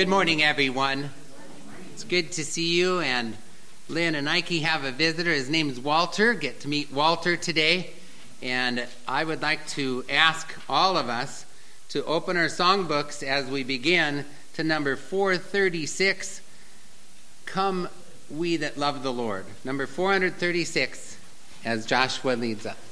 Good morning, everyone. It's good to see you. And Lynn and Ike have a visitor. His name is Walter. Get to meet Walter today. And I would like to ask all of us to open our songbooks as we begin to number 436 Come, We That Love the Lord. Number 436 as Joshua leads us.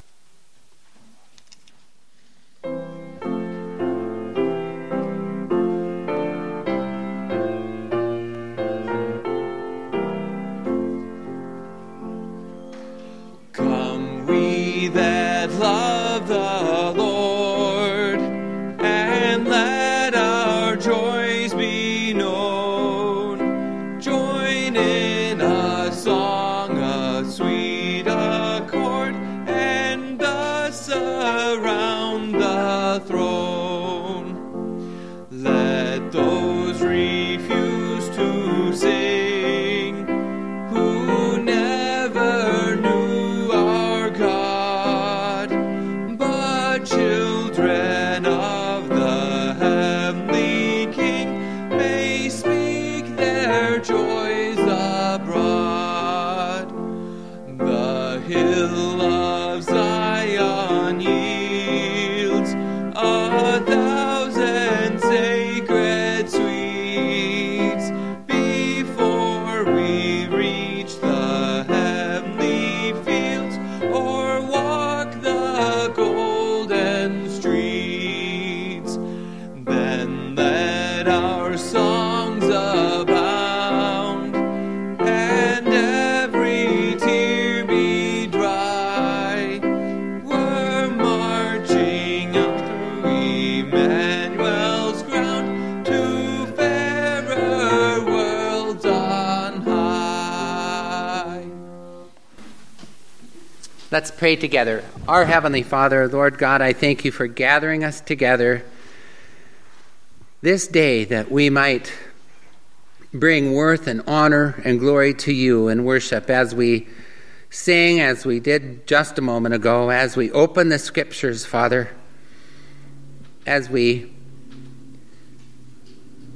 Let's pray together. Our Heavenly Father, Lord God, I thank you for gathering us together this day that we might bring worth and honor and glory to you and worship as we sing, as we did just a moment ago, as we open the scriptures, Father, as we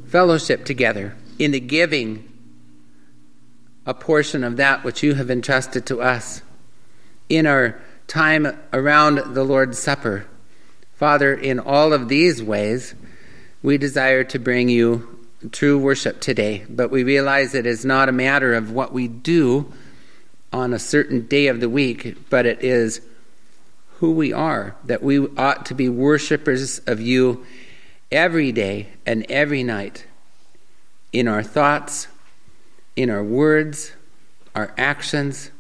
fellowship together in the giving a portion of that which you have entrusted to us in our time around the Lord's Supper. Father, in all of these ways, we desire to bring you true worship today, but we realize it is not a matter of what we do on a certain day of the week, but it is who we are, that we ought to be worshipers of you every day and every night in our thoughts, in our words, our actions,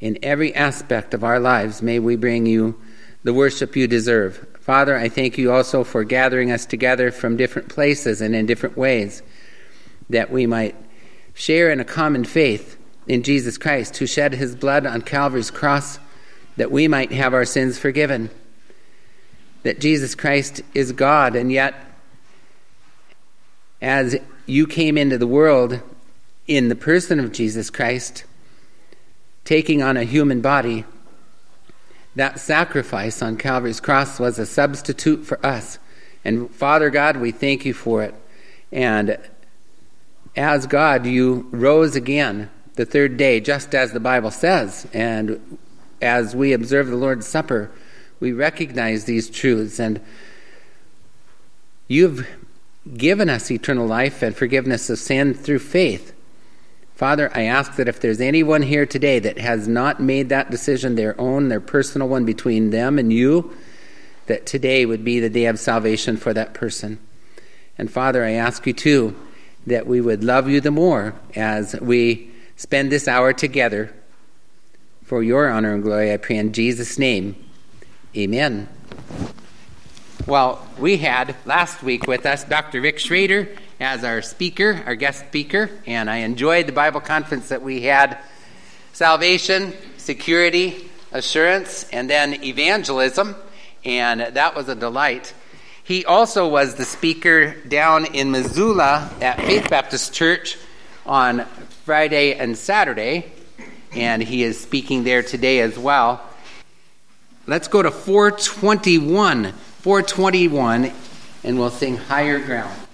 in every aspect of our lives, may we bring you the worship you deserve. Father, I thank you also for gathering us together from different places and in different ways, that we might share in a common faith in Jesus Christ, who shed his blood on Calvary's cross, that we might have our sins forgiven. That Jesus Christ is God, and yet, as you came into the world in the person of Jesus Christ, taking on a human body, that sacrifice on Calvary's cross was a substitute for us. And Father God, we thank you for it. And as God, you rose again the third day, just as the Bible says. And as we observe the Lord's Supper, we recognize these truths. And you've given us eternal life and forgiveness of sin through faith. Father, I ask that if there's anyone here today that has not made that decision their own, their personal one between them and you, that today would be the day of salvation for that person. And Father, I ask you too that we would love you the more as we spend this hour together. For your honor and glory, I pray in Jesus' name. Amen. Well, we had last week with us Dr. Rick Shrader as our speaker, our guest speaker, and I enjoyed the Bible conference that we had salvation, security, assurance, and then evangelism, and that was a delight. He also was the speaker down in Missoula at Faith Baptist Church on Friday and Saturday, and he is speaking there today as well. Let's go to 421. 421, and we'll sing Higher Ground.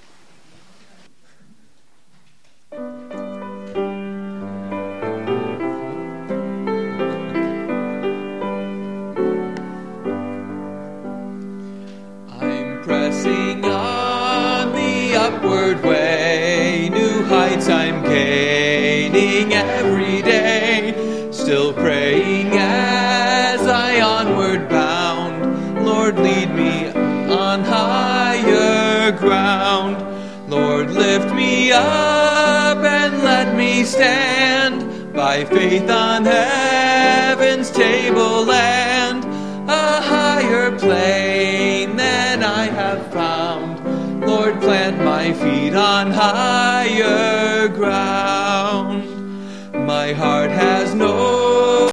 pressing on the upward way. New heights I'm gaining every day. Still praying as I onward bound. Lord, lead me on higher ground. Lord, lift me up and let me stand by faith on heaven's table. My feet on higher ground. My heart has no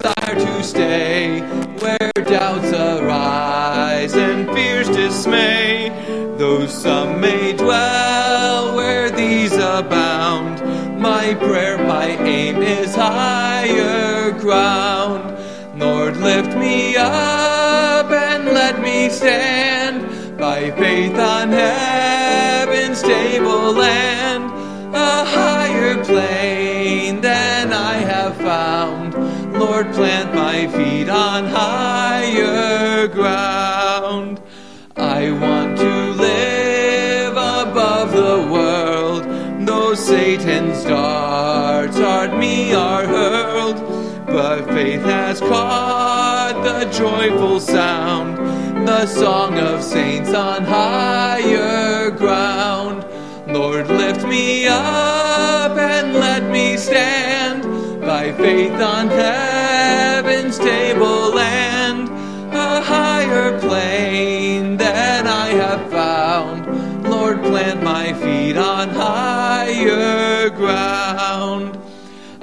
desire to stay where doubts arise and fears dismay. Though some may dwell where these abound, my prayer, my aim is higher ground. Lord, lift me up and let me stand by faith on heaven's tableland, a higher plane than I have found. Lord, plant my feet on higher ground. I want to live above the world, though Satan's darts at me are hurled. But faith has caught the joyful sound, the song of saints on higher ground. Lord, lift me up and let me stand by faith on heaven's tableland, a higher plane than I have found. Lord, plant my feet on higher ground.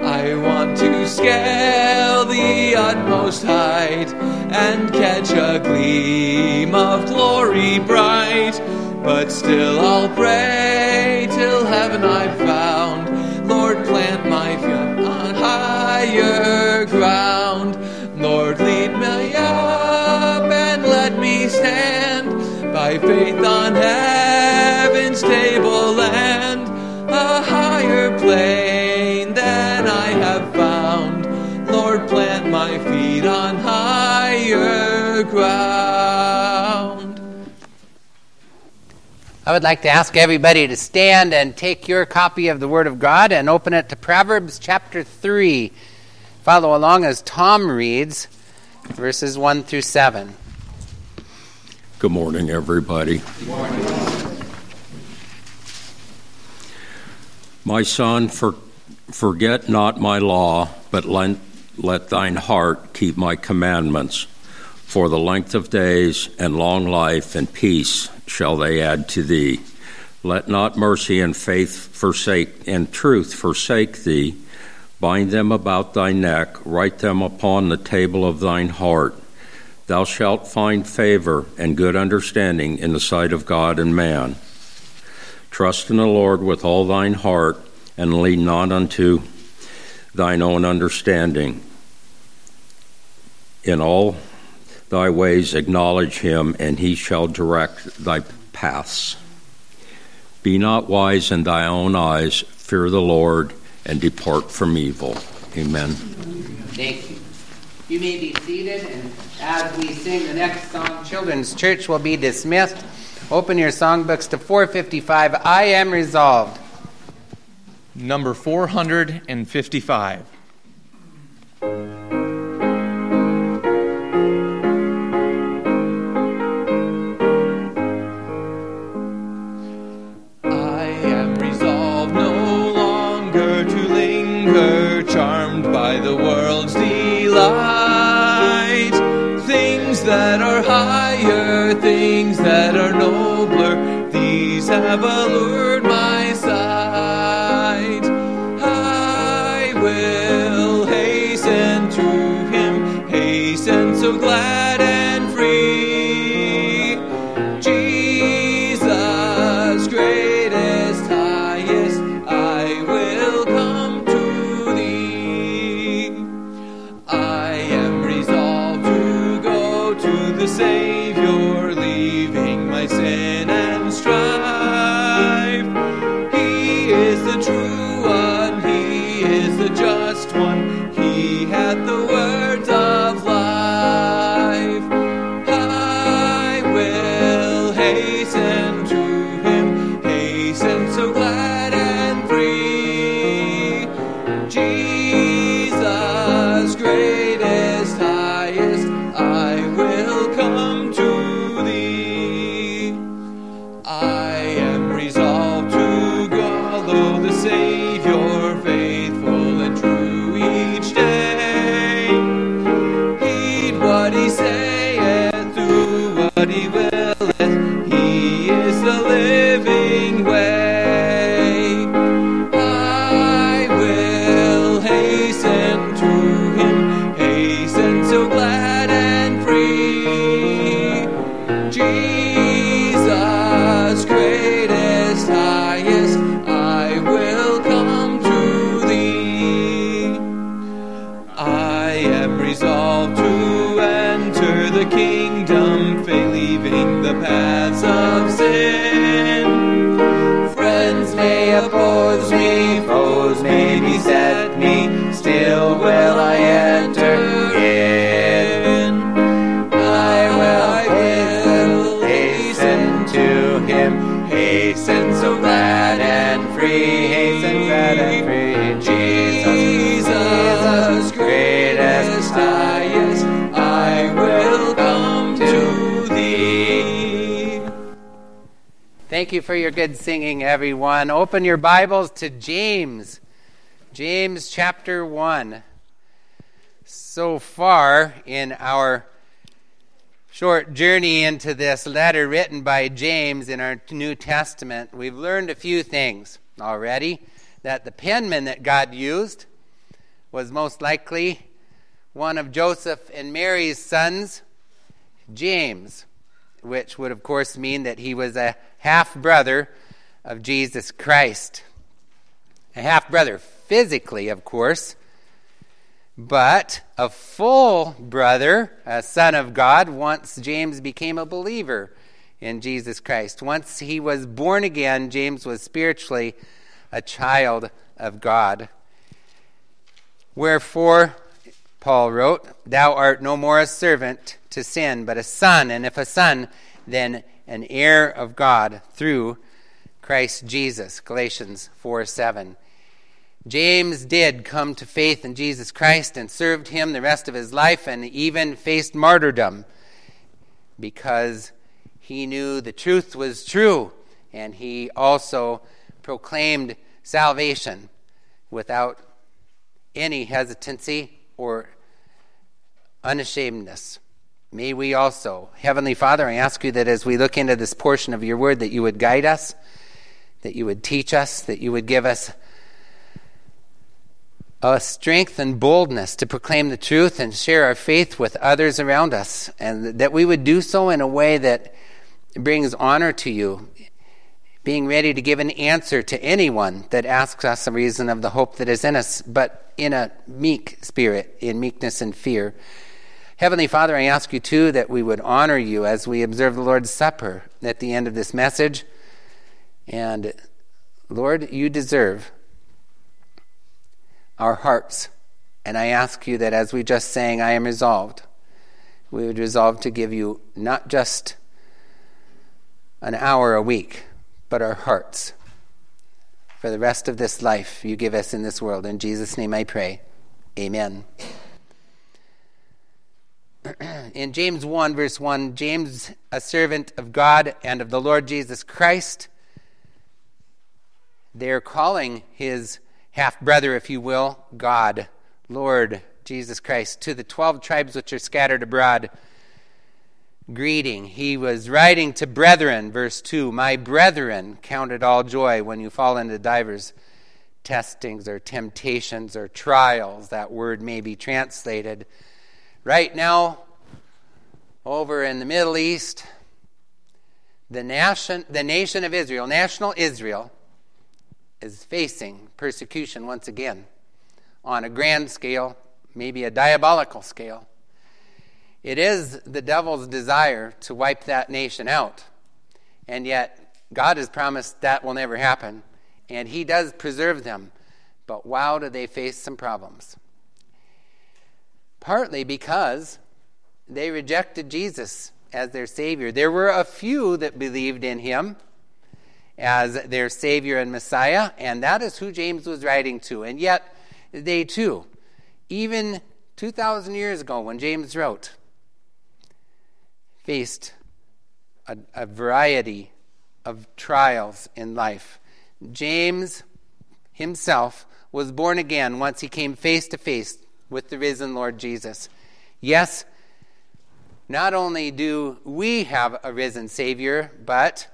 I want to scale the utmost height and catch a gleam of glory bright. But still I'll pray till heaven I've found. Lord, plant my feet on higher ground. Lord, lead me up and let me stand by faith on heaven's tableland, a higher plane I would like to ask everybody to stand and take your copy of the Word of God and open it to Proverbs chapter 3. Follow along as Tom reads verses 1 through 7. Good morning, everybody. Good morning. My son, for, forget not my law, but let, let thine heart keep my commandments. For the length of days and long life and peace shall they add to thee. Let not mercy and faith forsake, and truth forsake thee. Bind them about thy neck, write them upon the table of thine heart. Thou shalt find favor and good understanding in the sight of God and man. Trust in the Lord with all thine heart, and lean not unto thine own understanding. In all thy ways acknowledge him, and he shall direct thy paths. Be not wise in thy own eyes, fear the Lord, and depart from evil. Amen. Thank you. You may be seated, and as we sing the next song, Children's Church will be dismissed. Open your songbooks to 455. I am resolved. Number 455. That are higher, things that are nobler, these have my you for your good singing, everyone. Open your Bibles to James, James chapter 1. So far in our short journey into this letter written by James in our New Testament, we've learned a few things already. That the penman that God used was most likely one of Joseph and Mary's sons, James, which would, of course, mean that he was a half brother of Jesus Christ. A half brother physically, of course, but a full brother, a son of God, once James became a believer in Jesus Christ. Once he was born again, James was spiritually a child of God. Wherefore, Paul wrote, Thou art no more a servant to sin, but a son, and if a son, then an heir of God through Christ Jesus. Galatians 4 7. James did come to faith in Jesus Christ and served him the rest of his life and even faced martyrdom because he knew the truth was true and he also proclaimed salvation without any hesitancy or unashamedness. May we also, Heavenly Father, I ask you that as we look into this portion of your word, that you would guide us, that you would teach us, that you would give us a strength and boldness to proclaim the truth and share our faith with others around us, and that we would do so in a way that brings honor to you, being ready to give an answer to anyone that asks us a reason of the hope that is in us, but in a meek spirit, in meekness and fear. Heavenly Father, I ask you too that we would honor you as we observe the Lord's Supper at the end of this message. And Lord, you deserve our hearts. And I ask you that as we just sang, I am resolved, we would resolve to give you not just an hour a week, but our hearts for the rest of this life you give us in this world. In Jesus' name I pray. Amen. in James 1, verse 1, James, a servant of God and of the Lord Jesus Christ, they're calling his half brother, if you will, God, Lord Jesus Christ, to the 12 tribes which are scattered abroad. Greeting. He was writing to brethren, verse 2 My brethren, count it all joy when you fall into divers testings or temptations or trials. That word may be translated. Right now, over in the Middle East, the nation, the nation of Israel, national Israel, is facing persecution once again on a grand scale, maybe a diabolical scale. It is the devil's desire to wipe that nation out. And yet, God has promised that will never happen. And He does preserve them. But wow, do they face some problems. Partly because they rejected Jesus as their Savior. There were a few that believed in Him as their Savior and Messiah, and that is who James was writing to. And yet, they too, even 2,000 years ago when James wrote, faced a, a variety of trials in life. James himself was born again once he came face to face with the risen Lord Jesus. Yes, not only do we have a risen Savior, but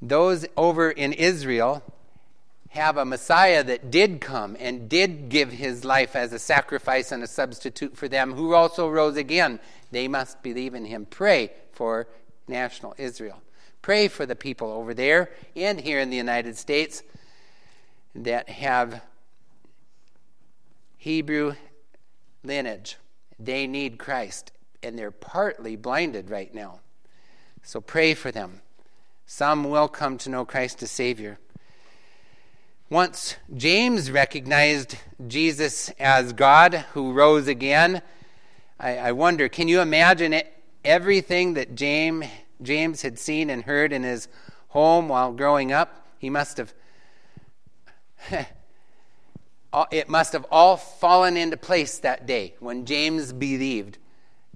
those over in Israel have a Messiah that did come and did give his life as a sacrifice and a substitute for them, who also rose again. They must believe in him. Pray for national Israel. Pray for the people over there and here in the United States that have Hebrew lineage. They need Christ, and they're partly blinded right now. So pray for them. Some will come to know Christ as Savior. Once James recognized Jesus as God who rose again, I, I wonder can you imagine it, everything that James, James had seen and heard in his home while growing up? He must have. it must have all fallen into place that day when James believed.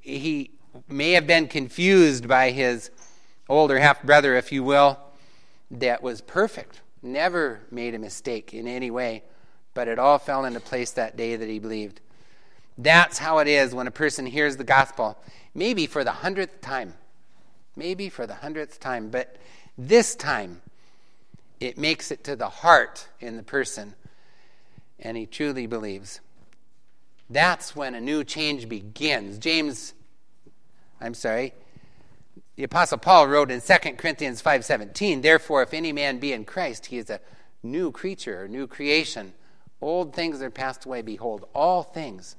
He may have been confused by his older half brother, if you will, that was perfect, never made a mistake in any way, but it all fell into place that day that he believed. That's how it is when a person hears the gospel, maybe for the hundredth time. Maybe for the hundredth time, but this time it makes it to the heart in the person, and he truly believes. That's when a new change begins. James, I'm sorry, the apostle Paul wrote in 2 Corinthians 5:17, "Therefore if any man be in Christ, he is a new creature, a new creation. Old things are passed away; behold, all things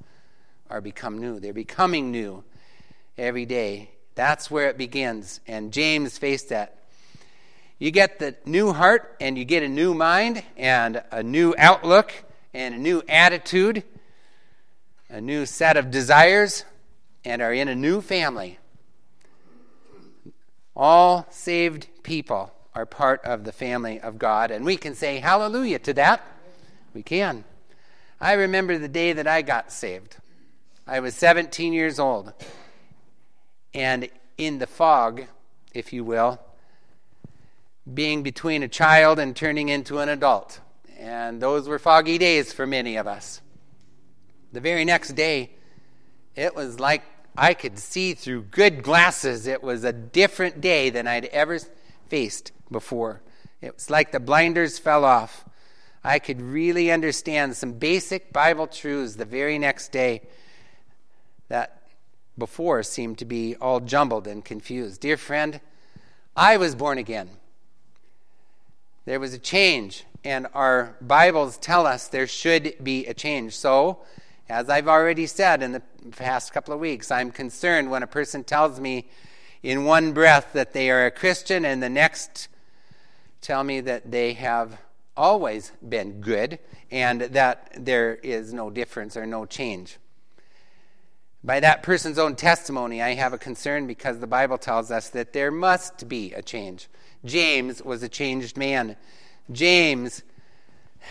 are become new. They're becoming new every day. That's where it begins. And James faced that. You get the new heart and you get a new mind and a new outlook and a new attitude, a new set of desires, and are in a new family. All saved people are part of the family of God, and we can say hallelujah to that. We can. I remember the day that I got saved. I was 17 years old, and in the fog, if you will, being between a child and turning into an adult. And those were foggy days for many of us. The very next day, it was like I could see through good glasses. It was a different day than I'd ever faced before. It was like the blinders fell off. I could really understand some basic Bible truths the very next day that before seemed to be all jumbled and confused. Dear friend, I was born again. There was a change, and our Bibles tell us there should be a change. So, as I've already said in the past couple of weeks, I'm concerned when a person tells me in one breath that they are a Christian and the next tell me that they have always been good and that there is no difference or no change. By that person's own testimony, I have a concern because the Bible tells us that there must be a change. James was a changed man. James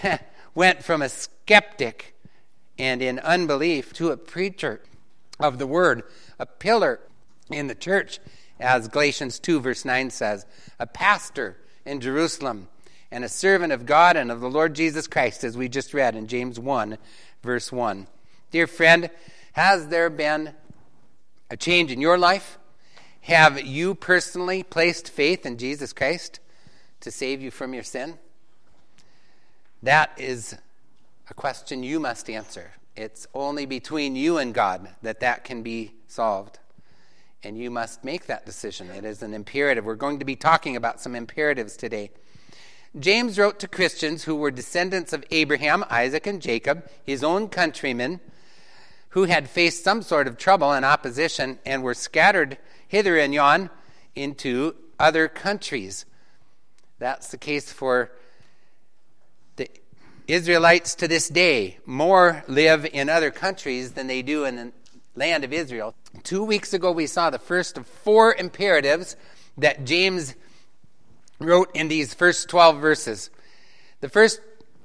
went from a skeptic and in unbelief to a preacher of the word, a pillar in the church, as Galatians 2, verse 9 says, a pastor in Jerusalem, and a servant of God and of the Lord Jesus Christ, as we just read in James 1, verse 1. Dear friend, has there been a change in your life? Have you personally placed faith in Jesus Christ to save you from your sin? That is a question you must answer. It's only between you and God that that can be solved. And you must make that decision. It is an imperative. We're going to be talking about some imperatives today. James wrote to Christians who were descendants of Abraham, Isaac, and Jacob, his own countrymen, who had faced some sort of trouble and opposition and were scattered hither and yon into other countries. That's the case for the Israelites to this day more live in other countries than they do in the land of Israel. Two weeks ago, we saw the first of four imperatives that James wrote in these first 12 verses. The first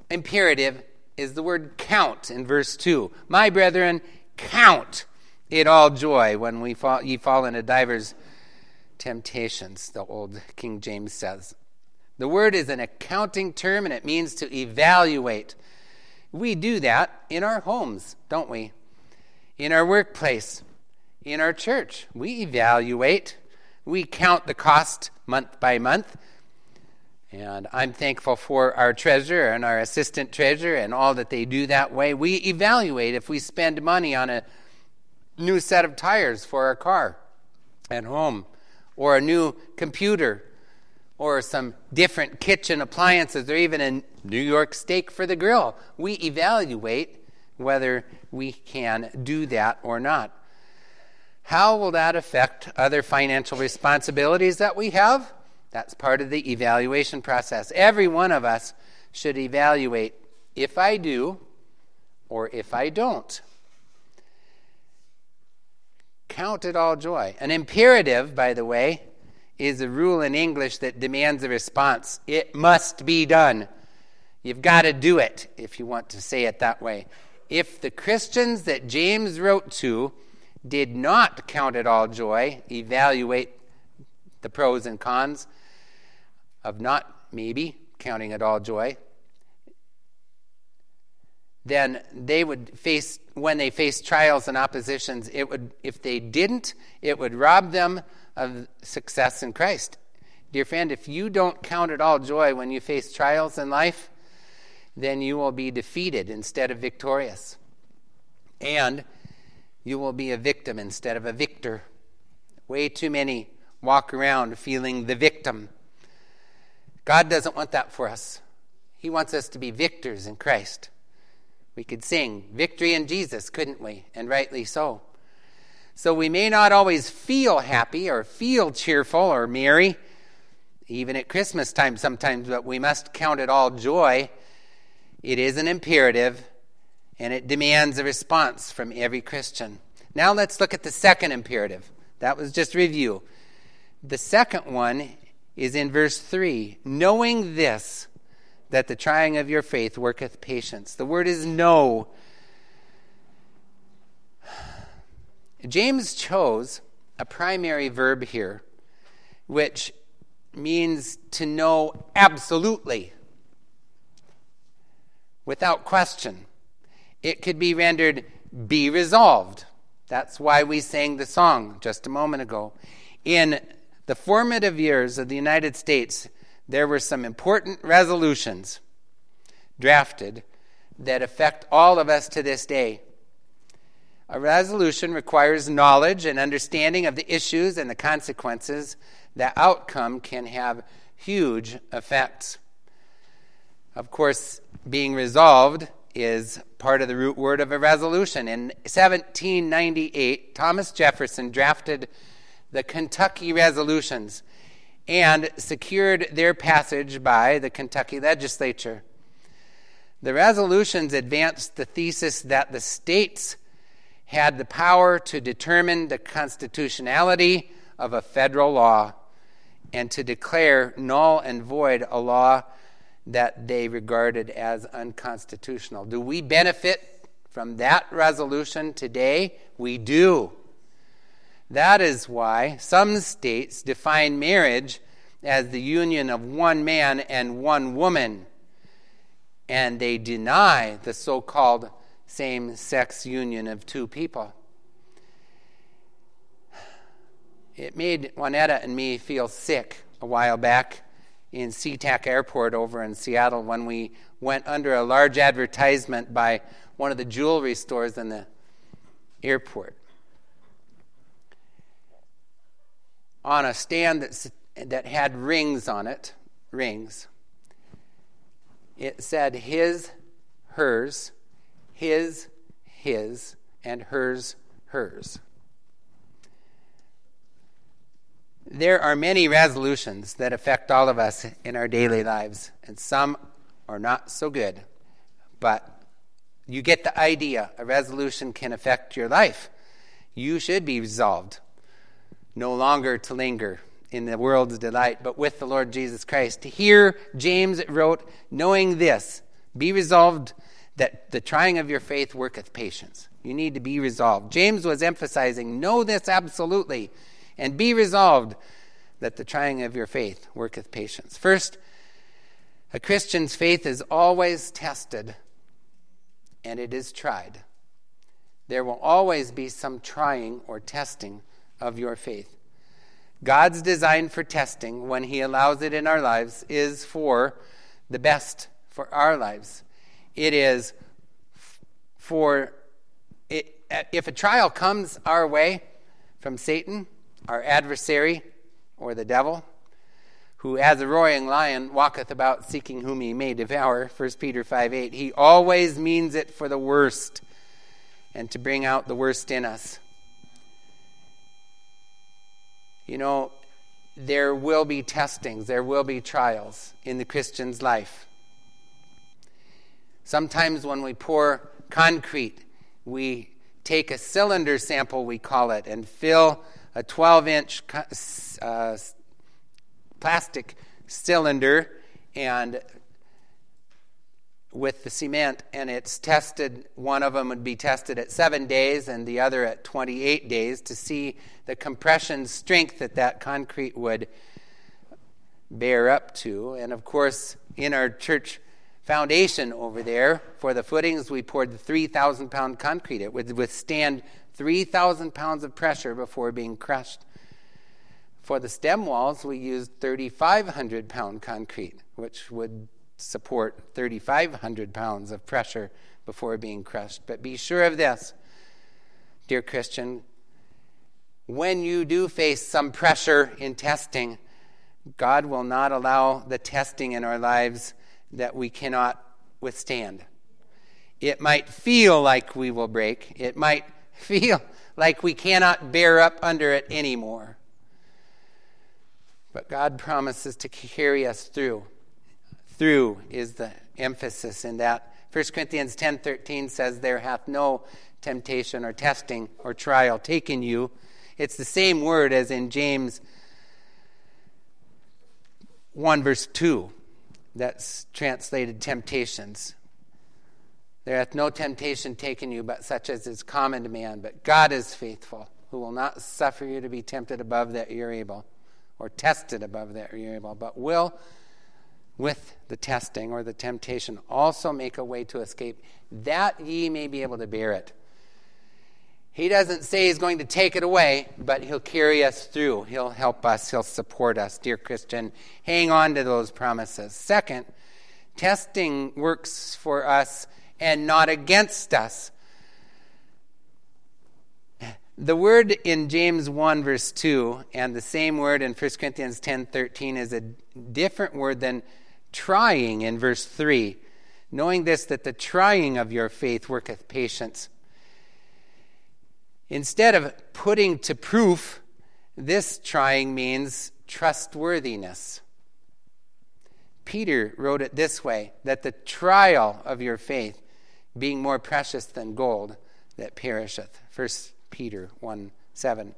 imperative is the word count in verse 2. My brethren, count it all joy when we fall, ye fall into divers temptations, the old King James says. The word is an accounting term and it means to evaluate. We do that in our homes, don't we? In our workplace. in our church. We evaluate, we count the cost month by month. And I'm thankful for our treasurer and our assistant treasurer and all that they do that way. We evaluate if we spend money on a new set of tires for our car at home, or a new computer, or some different kitchen appliances, or even a New York steak for the grill. We evaluate whether we can do that or not. How will that affect other financial responsibilities that we have? That's part of the evaluation process. Every one of us should evaluate if I do or if I don't. Count it all joy. An imperative, by the way, is a rule in English that demands a response. It must be done. You've got to do it, if you want to say it that way. If the Christians that James wrote to did not count it all joy, evaluate the pros and cons of not maybe counting it all joy, then they would face when they face trials and oppositions it would if they didn't it would rob them of success in christ dear friend if you don't count it all joy when you face trials in life then you will be defeated instead of victorious and you will be a victim instead of a victor. Way too many walk around feeling the victim. God doesn't want that for us. He wants us to be victors in Christ. We could sing victory in Jesus, couldn't we? And rightly so. So we may not always feel happy or feel cheerful or merry, even at Christmas time sometimes, but we must count it all joy. It is an imperative and it demands a response from every Christian. Now let's look at the second imperative. That was just review. The second one is in verse 3 knowing this, that the trying of your faith worketh patience. The word is know. James chose a primary verb here, which means to know absolutely, without question. It could be rendered be resolved. That's why we sang the song just a moment ago. In the formative years of the United States, there were some important resolutions drafted that affect all of us to this day. A resolution requires knowledge and understanding of the issues and the consequences. The outcome can have huge effects. Of course, being resolved is part of the root word of a resolution. In 1798, Thomas Jefferson drafted the Kentucky Resolutions and secured their passage by the Kentucky legislature. The resolutions advanced the thesis that the states had the power to determine the constitutionality of a federal law and to declare null and void a law that they regarded as unconstitutional. Do we benefit from that resolution today? We do. That is why some states define marriage as the union of one man and one woman, and they deny the so called same sex union of two people. It made Juanetta and me feel sick a while back in SeaTac Airport over in Seattle when we went under a large advertisement by one of the jewelry stores in the airport. On a stand that, that had rings on it, rings, it said his, hers, his, his, and hers, hers. There are many resolutions that affect all of us in our daily lives, and some are not so good. But you get the idea. A resolution can affect your life. You should be resolved no longer to linger in the world's delight, but with the Lord Jesus Christ. Here, James wrote, knowing this, be resolved that the trying of your faith worketh patience. You need to be resolved. James was emphasizing, know this absolutely and be resolved that the trying of your faith worketh patience. First, a Christian's faith is always tested and it is tried. there will always be some trying or testing of your faith. God's design for testing, when He allows it in our lives, is for the best for our lives. It is for, it, uh, if a trial comes our way from Satan, our adversary, or the devil, who as a roaring lion walketh about seeking whom he may devour 1 peter 5 8 he always means it for the worst and to bring out the worst in us you know there will be testings there will be trials in the christian's life. Sometimes when we pour concrete we take a cylinder sample we call it and fill a 12 inch uh, plastic cylinder and with the cement and it's tested one of them would be tested at 7 days and the other at 28 days to see the compression strength that that concrete would bear up to. And of course in our church foundation over there for the footings we poured the 3000 pound concrete. It would withstand 3000 pounds of pressure before being crushed. For the stem walls, we used 3,500 pound concrete, which would support 3,500 pounds of pressure before being crushed. But be sure of this, dear Christian, when you do face some pressure in testing, God will not allow the testing in our lives that we cannot withstand. It might feel like we will break, it might feel like we cannot bear up under it anymore. But God promises to carry us through. Through is the emphasis in that. 1 Corinthians 10:13 says there hath no temptation or testing or trial taken you. It's the same word as in James 1 verse 2 that's translated temptations. There hath no temptation taken you but such as is common to man, but God is faithful, who will not suffer you to be tempted above that you're able or tested above that you're able, but will, with the testing or the temptation, also make a way to escape, that ye may be able to bear it. He doesn't say he's going to take it away, but he'll carry us through. He'll help us. He'll support us. Dear Christian, hang on to those promises. Second, testing works for us and not against us. The word in James 1, verse 2, and the same word in 1 Corinthians 10 13 is a different word than trying in verse 3. Knowing this, that the trying of your faith worketh patience. Instead of putting to proof, this trying means trustworthiness. Peter wrote it this way that the trial of your faith, being more precious than gold that perisheth. First Peter 1 7.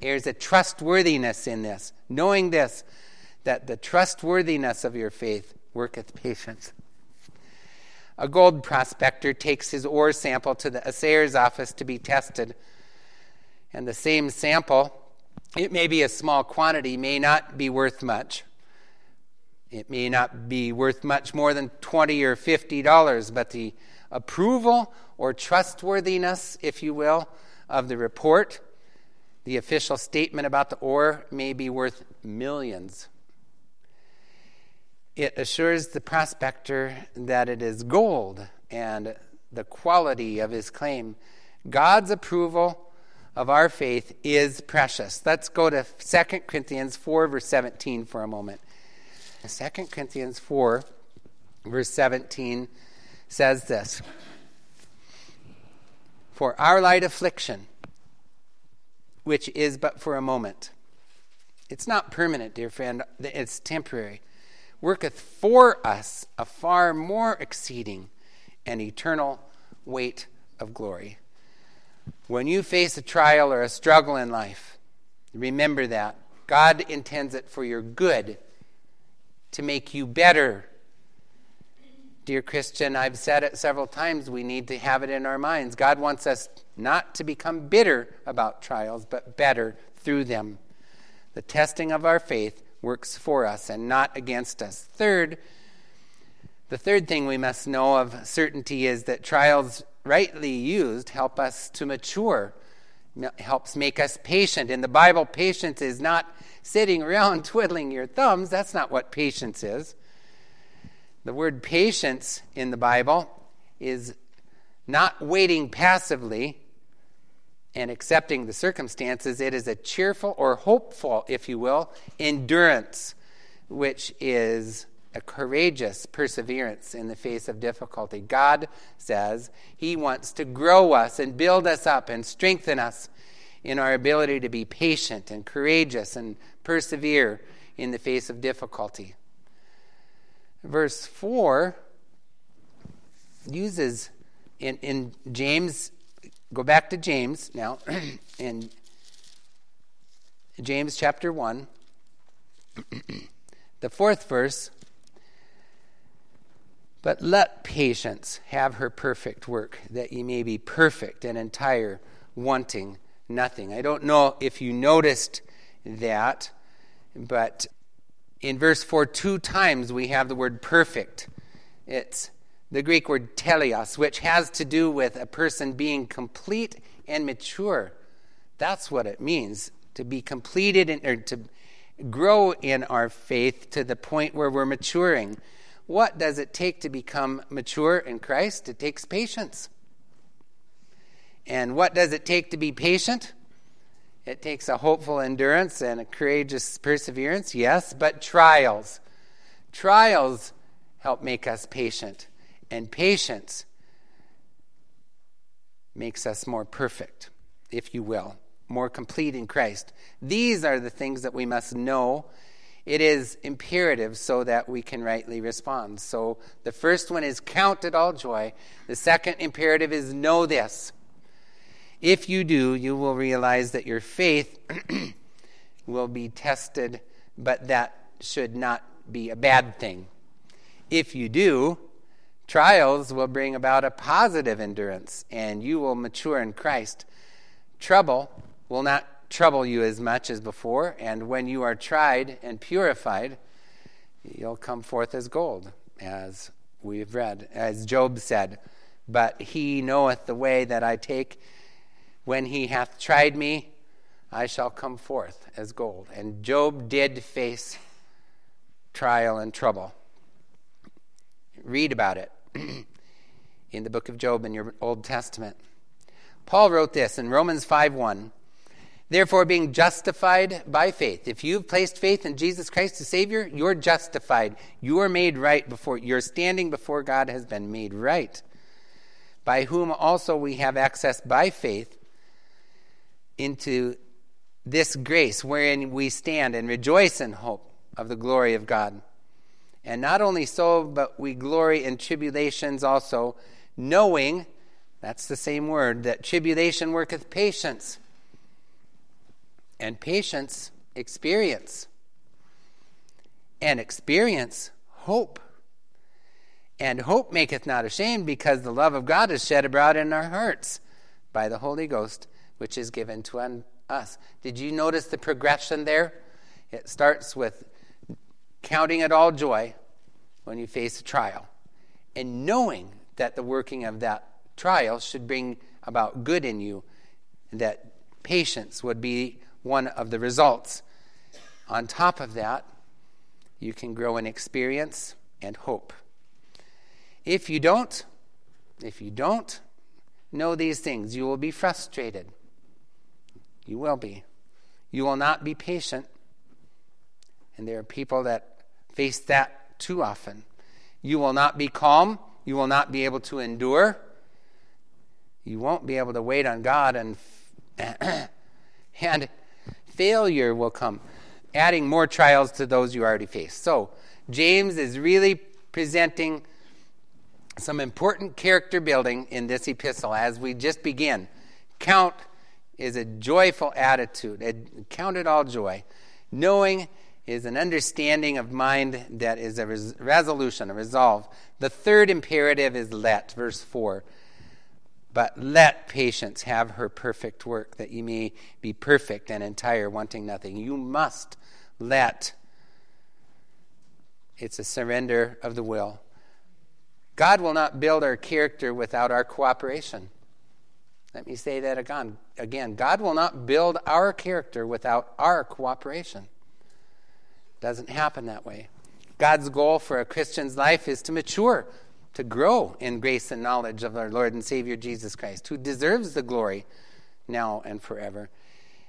There's a trustworthiness in this, knowing this, that the trustworthiness of your faith worketh patience. A gold prospector takes his ore sample to the assayer's office to be tested, and the same sample, it may be a small quantity, may not be worth much. It may not be worth much more than 20 or 50 dollars, but the approval or trustworthiness, if you will, of the report, the official statement about the ore may be worth millions. It assures the prospector that it is gold and the quality of his claim. God's approval of our faith is precious. Let's go to 2 Corinthians 4, verse 17 for a moment. 2 Corinthians 4, verse 17 says this for our light affliction, which is but for a moment. It's not permanent, dear friend, it's temporary. Worketh for us a far more exceeding and eternal weight of glory. When you face a trial or a struggle in life, remember that. God intends it for your good, to make you better Dear Christian, I've said it several times, we need to have it in our minds. God wants us not to become bitter about trials, but better through them. The testing of our faith works for us and not against us. Third, the third thing we must know of certainty is that trials rightly used, help us to mature, helps make us patient. In the Bible, patience is not sitting around twiddling your thumbs. That's not what patience is. The word patience in the Bible is not waiting passively and accepting the circumstances. It is a cheerful or hopeful, if you will, endurance, which is a courageous perseverance in the face of difficulty. God says He wants to grow us and build us up and strengthen us in our ability to be patient and courageous and persevere in the face of difficulty. Verse 4 uses in, in James, go back to James now, in James chapter 1, the fourth verse. But let patience have her perfect work, that ye may be perfect and entire, wanting nothing. I don't know if you noticed that, but in verse 4, two times we have the word perfect. It's the Greek word teleos, which has to do with a person being complete and mature. That's what it means to be completed in, or to grow in our faith to the point where we're maturing. What does it take to become mature in Christ? It takes patience. And what does it take to be patient? It takes a hopeful endurance and a courageous perseverance, yes, but trials. Trials help make us patient and patience makes us more perfect, if you will, more complete in Christ. These are the things that we must know. It is imperative so that we can rightly respond. So the first one is count it all joy. The second imperative is know this. If you do, you will realize that your faith will be tested, but that should not be a bad thing. If you do, Trials will bring about a positive endurance, and you will mature in Christ. Trouble will not trouble you as much as before, and when you are tried and purified, you'll come forth as gold, as we've read, as Job said. But he knoweth the way that I take. When he hath tried me, I shall come forth as gold. And Job did face trial and trouble. Read about it in the book of Job in your Old Testament. Paul wrote this in Romans 5 1. Therefore, being justified by faith. If you've placed faith in Jesus Christ as Savior, you're justified. You are made right before, your standing before God has been made right. By whom also we have access by faith into this grace wherein we stand and rejoice in hope of the glory of God. And not only so, but we glory in tribulations also, knowing, that's the same word, that tribulation worketh patience. And patience, experience. And experience, hope. And hope maketh not ashamed, because the love of God is shed abroad in our hearts by the Holy Ghost, which is given to us. Did you notice the progression there? It starts with counting it all joy when you face a trial, and knowing that the working of that trial should bring about good in you, and that patience would be one of the results. On top of that, you can grow in experience and hope. If you don't, if you don't know these things, you will be frustrated. You will be. You will not be patient. And there are people that face that too often. You will not be calm. You will not be able to endure. You won't be able to wait on God, and, and failure will come, adding more trials to those you already face. So, James is really presenting some important character building in this epistle as we just begin. Count is a joyful attitude. Count it all joy, knowing is an understanding of mind that is a res- resolution, a resolve. The third imperative is let, verse 4. But let patience have her perfect work, that ye may be perfect and entire, wanting nothing. You must let. It's a surrender of the will. God will not build our character without our cooperation. Let me say that again. Again, God will not build our character without our cooperation. Doesn't happen that way. God's goal for a Christian's life is to mature, to grow in grace and knowledge of our Lord and Savior Jesus Christ, who deserves the glory now and forever.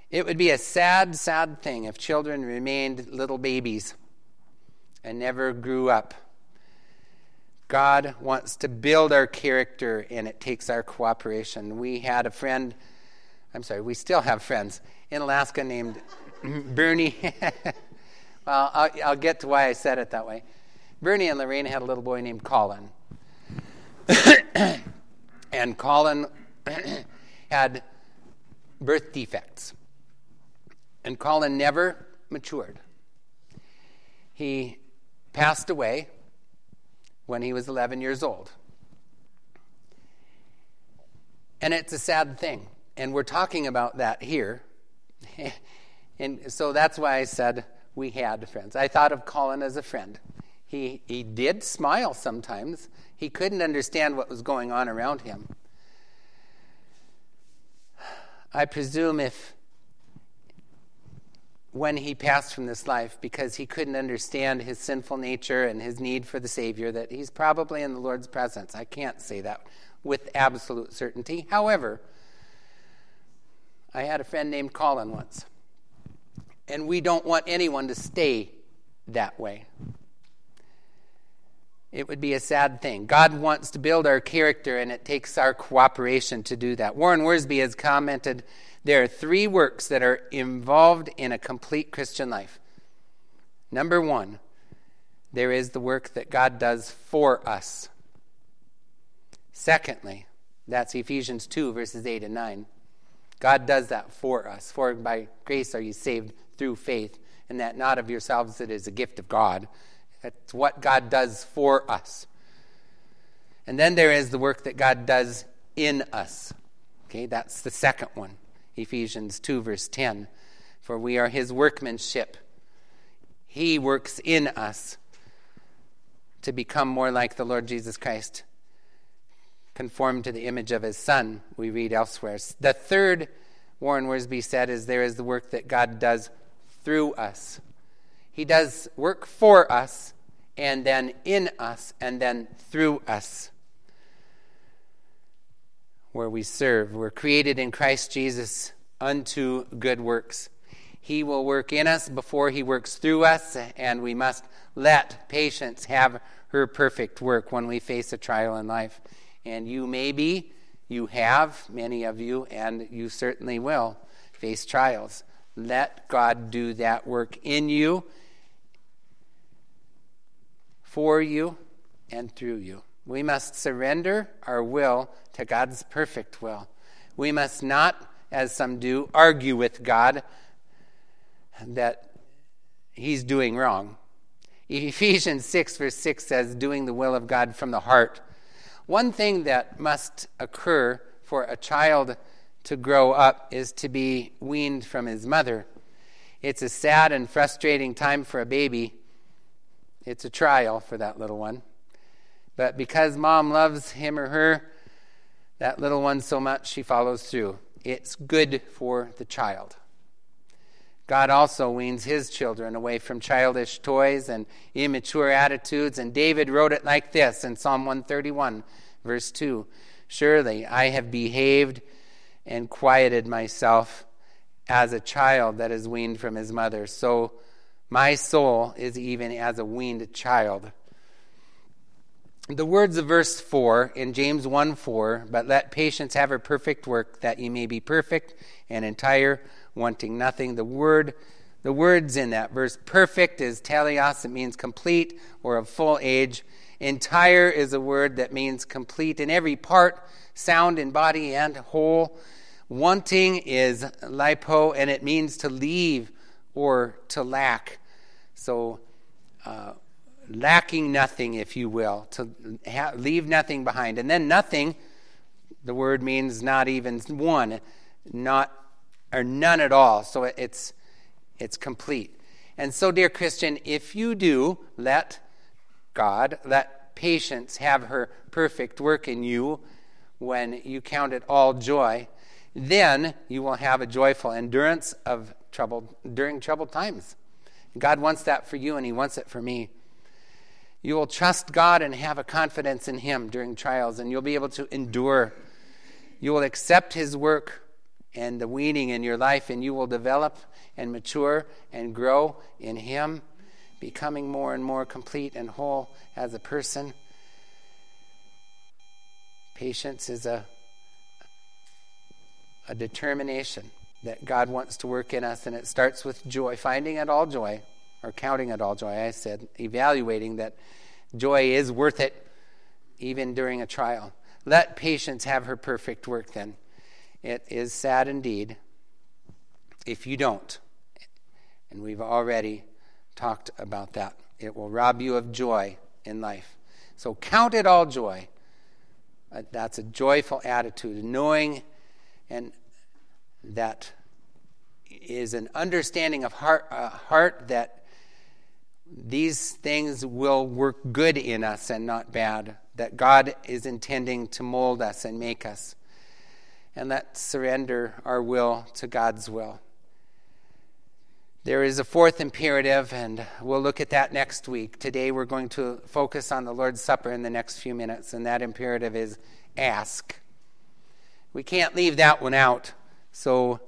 It would be a sad, sad thing if children remained little babies and never grew up. God wants to build our character, and it takes our cooperation. We had a friend, I'm sorry, we still have friends in Alaska named Bernie. well, I'll, I'll, get to why I said it that way. Bernie and Lorraine had a little boy named Colin. and Colin had birth defects. And Colin never matured. He passed away when he was 11 years old. And it's a sad thing. And we're talking about that here. and so that's why I said we had friends. I thought of Colin as a friend. He, he did smile sometimes, he couldn't understand what was going on around him. I presume if when he passed from this life because he couldn't understand his sinful nature and his need for the Savior, that he's probably in the Lord's presence. I can't say that with absolute certainty. However, I had a friend named Colin once, and we don't want anyone to stay that way. It would be a sad thing. God wants to build our character, and it takes our cooperation to do that. Warren Wiersbe has commented there are three works that are involved in a complete Christian life. Number one, there is the work that God does for us. Secondly, that's Ephesians 2, verses 8 and 9. God does that for us. For by grace are you saved through faith, and that not of yourselves, it is a gift of God. That's what God does for us. And then there is the work that God does in us. Okay, that's the second one. Ephesians 2, verse 10. For we are his workmanship. He works in us to become more like the Lord Jesus Christ, conformed to the image of his Son, we read elsewhere. The third, Warren Wiersbe said, is there is the work that God does through us. He does work for us, and then in us, and then through us where we serve. We're created in Christ Jesus unto good works. He will work in us before he works through us, and we must let patience have her perfect work when we face a trial in life. And you may be, you have, many of you, and you certainly will face trials. Let God do that work in you, for you, and through you. We must surrender our will to God's perfect will. We must not, as some do, argue with God that He's doing wrong. Ephesians 6, verse 6 says, doing the will of God from the heart. One thing that must occur for a child to grow up is to be weaned from his mother. It's a sad and frustrating time for a baby. It's a trial for that little one. But because mom loves him or her, that little one so much, she follows through. It's good for the child. God also weans his children away from childish toys and immature attitudes. And David wrote it like this in Psalm 131, verse 2 Surely I have behaved and quieted myself as a child that is weaned from his mother. So my soul is even as a weaned child. The words of verse 4 in James 1 4, but let patience have her perfect work, that ye may be perfect and entire, wanting nothing. The word the words in that verse perfect is teleos, it means complete or of full age. Entire is a word that means complete in every part, sound in body and whole. Wanting is lipo, and it means to leave or to lack. So, uh, lacking nothing, if you will, to ha- leave nothing behind. And then nothing, the word means not even one, not or none at all. So it's it's complete. And so, dear Christian, if you do let God, let let patience have her perfect work in you when you count it all joy, then you will have a joyful endurance of trouble during troubled times. God wants that for you, and He wants it for me. You will trust God and have a confidence in Him during trials, and you'll be able to endure. You will accept His work and the weaning in your life, and you will develop and mature and grow in Him, becoming more and more complete and whole as a person. Patience is a, a determination that God wants to work in us, and it starts with joy, finding it all joy, or counting it all joy, I said, evaluating that joy is worth it even during a trial. Let patience have her perfect work then. It is sad indeed if you don't. And we've already talked about that. It will rob you of joy in life. So count it all joy. Uh, that's a joyful attitude, knowing and that is an understanding of heart, uh, heart that these things will work good in us and not bad, that God is intending to mold us and make us. And let's surrender our will to God's will. There is a fourth imperative, and we'll look at that next week. Today we're going to focus on the Lord's Supper in the next few minutes, and that imperative is ask. We can't leave that one out. So,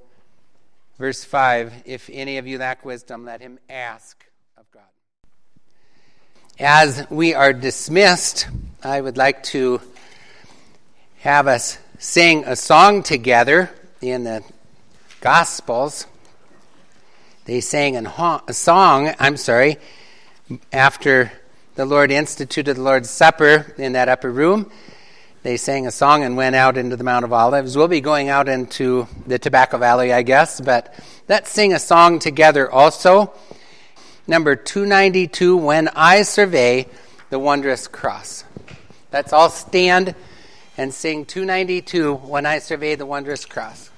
verse 5 if any of you lack wisdom, let him ask of God. As we are dismissed, I would like to have us sing a song together in the Gospels. They sang a song, I'm sorry, after the Lord instituted the Lord's Supper in that upper room. They sang a song and went out into the Mount of Olives. We'll be going out into the Tobacco Valley, I guess, but let's sing a song together also. Number 292 When I Survey the Wondrous Cross. Let's all stand and sing 292 When I Survey the Wondrous Cross.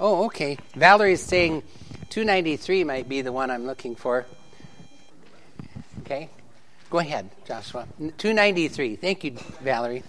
Oh, okay. Valerie's saying 293 might be the one I'm looking for. Okay? Go ahead, Joshua. 293. Thank you, Valerie.